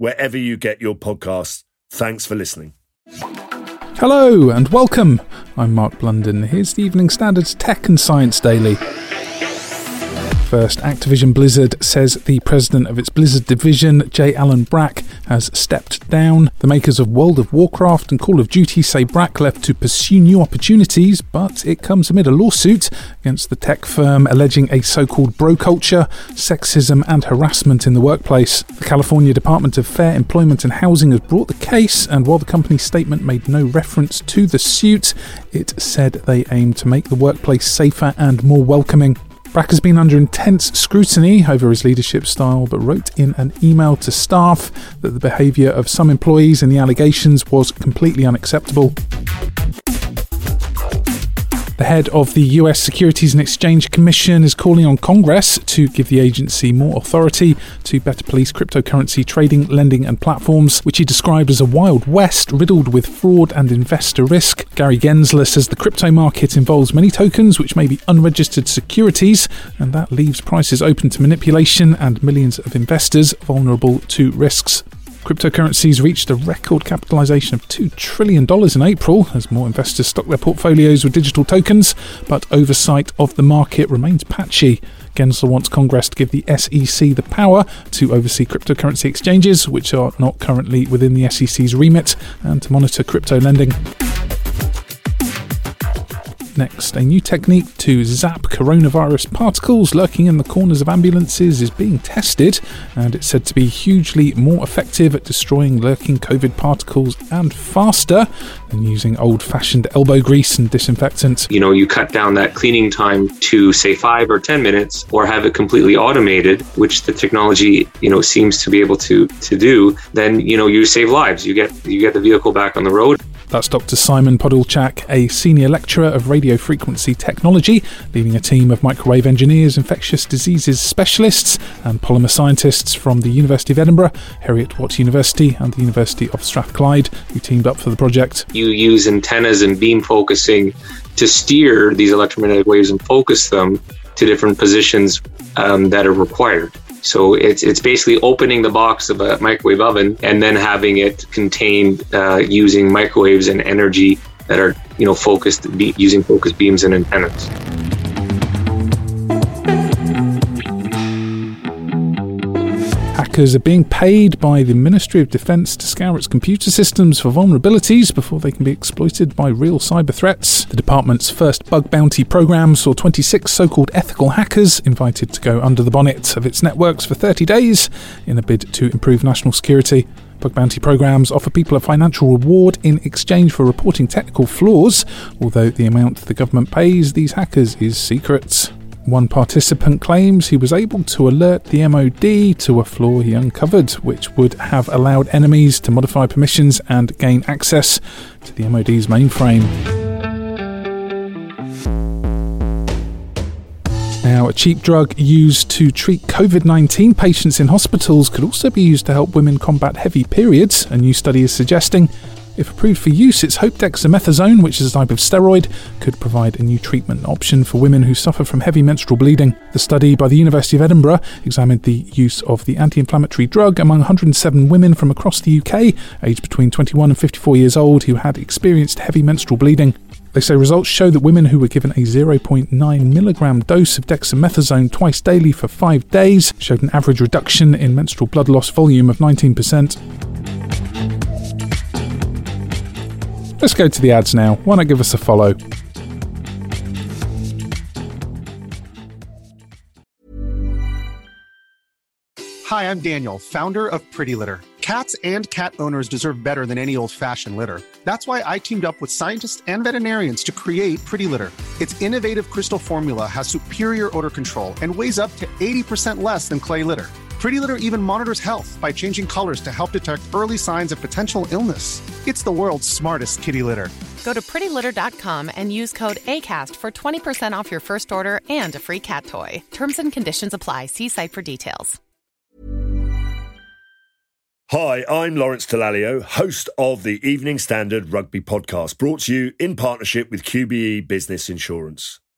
wherever you get your podcasts. Thanks for listening. Hello and welcome. I'm Mark Blunden. Here's the Evening Standards Tech and Science Daily. First, Activision Blizzard says the president of its Blizzard division, J. Allen Brack, has stepped down. The makers of World of Warcraft and Call of Duty say Brack left to pursue new opportunities, but it comes amid a lawsuit against the tech firm alleging a so called bro culture, sexism, and harassment in the workplace. The California Department of Fair Employment and Housing has brought the case, and while the company's statement made no reference to the suit, it said they aim to make the workplace safer and more welcoming. Brack has been under intense scrutiny over his leadership style, but wrote in an email to staff that the behaviour of some employees and the allegations was completely unacceptable. The head of the US Securities and Exchange Commission is calling on Congress to give the agency more authority to better police cryptocurrency trading, lending, and platforms, which he described as a wild west riddled with fraud and investor risk. Gary Gensler says the crypto market involves many tokens which may be unregistered securities, and that leaves prices open to manipulation and millions of investors vulnerable to risks. Cryptocurrencies reached a record capitalization of $2 trillion in April as more investors stock their portfolios with digital tokens, but oversight of the market remains patchy. Gensler wants Congress to give the SEC the power to oversee cryptocurrency exchanges, which are not currently within the SEC's remit, and to monitor crypto lending. Next, a new technique to zap coronavirus particles lurking in the corners of ambulances is being tested, and it's said to be hugely more effective at destroying lurking COVID particles and faster than using old fashioned elbow grease and disinfectant. You know, you cut down that cleaning time to say five or 10 minutes, or have it completely automated, which the technology, you know, seems to be able to, to do, then, you know, you save lives. You get, you get the vehicle back on the road. That's Dr. Symon Podilchak, a senior lecturer of radio frequency technology, leading a team of microwave engineers, infectious diseases specialists, and polymer scientists from the University of Edinburgh, Heriot Watt University, and the University of Strathclyde, who teamed up for the project. You use antennas and beam focusing to steer these electromagnetic waves and focus them to different positions um, that are required. So it's it's basically opening the box of a microwave oven and then having it contained uh, using microwaves and energy that are you know focused be, using focused beams and antennas. Hackers are being paid by the Ministry of Defence to scour its computer systems for vulnerabilities before they can be exploited by real cyber threats. The department's first bug bounty program saw 26 so called ethical hackers invited to go under the bonnet of its networks for 30 days in a bid to improve national security. Bug bounty programs offer people a financial reward in exchange for reporting technical flaws, although the amount the government pays these hackers is secret. One participant claims he was able to alert the MOD to a flaw he uncovered, which would have allowed enemies to modify permissions and gain access to the MOD's mainframe. Now, a cheap drug used to treat COVID 19 patients in hospitals could also be used to help women combat heavy periods, a new study is suggesting. If approved for use, it's hoped dexamethasone, which is a type of steroid, could provide a new treatment option for women who suffer from heavy menstrual bleeding. The study by the University of Edinburgh examined the use of the anti inflammatory drug among 107 women from across the UK, aged between 21 and 54 years old, who had experienced heavy menstrual bleeding. They say results show that women who were given a 0.9 milligram dose of dexamethasone twice daily for five days showed an average reduction in menstrual blood loss volume of 19%. Let's go to the ads now. Why not give us a follow? Hi, I'm Daniel, founder of Pretty Litter. Cats and cat owners deserve better than any old fashioned litter. That's why I teamed up with scientists and veterinarians to create Pretty Litter. Its innovative crystal formula has superior odor control and weighs up to 80% less than clay litter. Pretty Litter even monitors health by changing colors to help detect early signs of potential illness. It's the world's smartest kitty litter. Go to prettylitter.com and use code ACAST for 20% off your first order and a free cat toy. Terms and conditions apply. See site for details. Hi, I'm Lawrence Dallaglio, host of the Evening Standard Rugby Podcast, brought to you in partnership with QBE Business Insurance.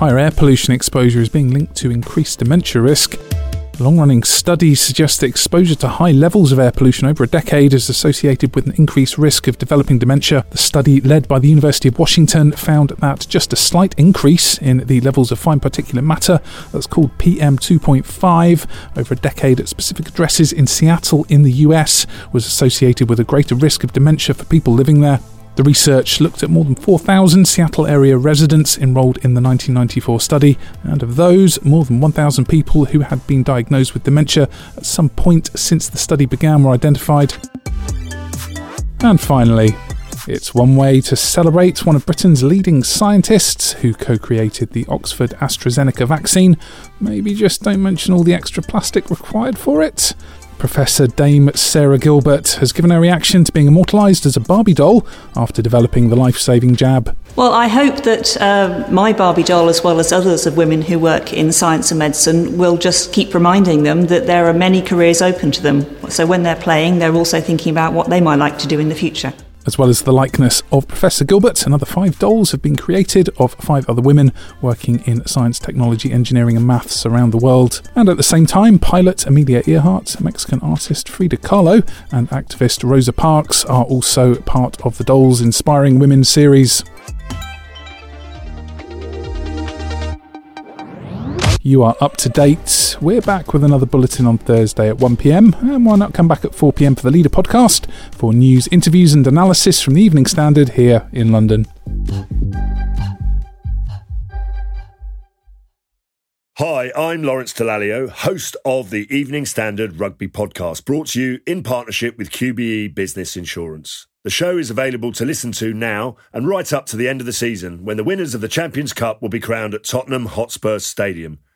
Higher air pollution exposure is being linked to increased dementia risk. Long running studies suggest that exposure to high levels of air pollution over a decade is associated with an increased risk of developing dementia. The study, led by the University of Washington, found that just a slight increase in the levels of fine particulate matter, that's called PM2.5, over a decade at specific addresses in Seattle in the US, was associated with a greater risk of dementia for people living there. The research looked at more than 4,000 Seattle area residents enrolled in the 1994 study, and of those, more than 1,000 people who had been diagnosed with dementia at some point since the study began were identified. And finally, it's one way to celebrate one of Britain's leading scientists who co created the Oxford AstraZeneca vaccine. Maybe just don't mention all the extra plastic required for it. Professor Dame Sarah Gilbert has given her reaction to being immortalised as a Barbie doll after developing the life saving jab. Well, I hope that uh, my Barbie doll, as well as others of women who work in science and medicine, will just keep reminding them that there are many careers open to them. So when they're playing, they're also thinking about what they might like to do in the future. As well as the likeness of Professor Gilbert, another five dolls have been created of five other women working in science, technology, engineering, and maths around the world. And at the same time, pilot Amelia Earhart, Mexican artist Frida Kahlo, and activist Rosa Parks are also part of the Dolls Inspiring Women series. You are up to date. We're back with another bulletin on Thursday at 1pm, and why not come back at 4pm for the Leader podcast for news, interviews, and analysis from the Evening Standard here in London. Hi, I'm Lawrence Dallaglio, host of the Evening Standard Rugby Podcast, brought to you in partnership with QBE Business Insurance. The show is available to listen to now and right up to the end of the season when the winners of the Champions Cup will be crowned at Tottenham Hotspur Stadium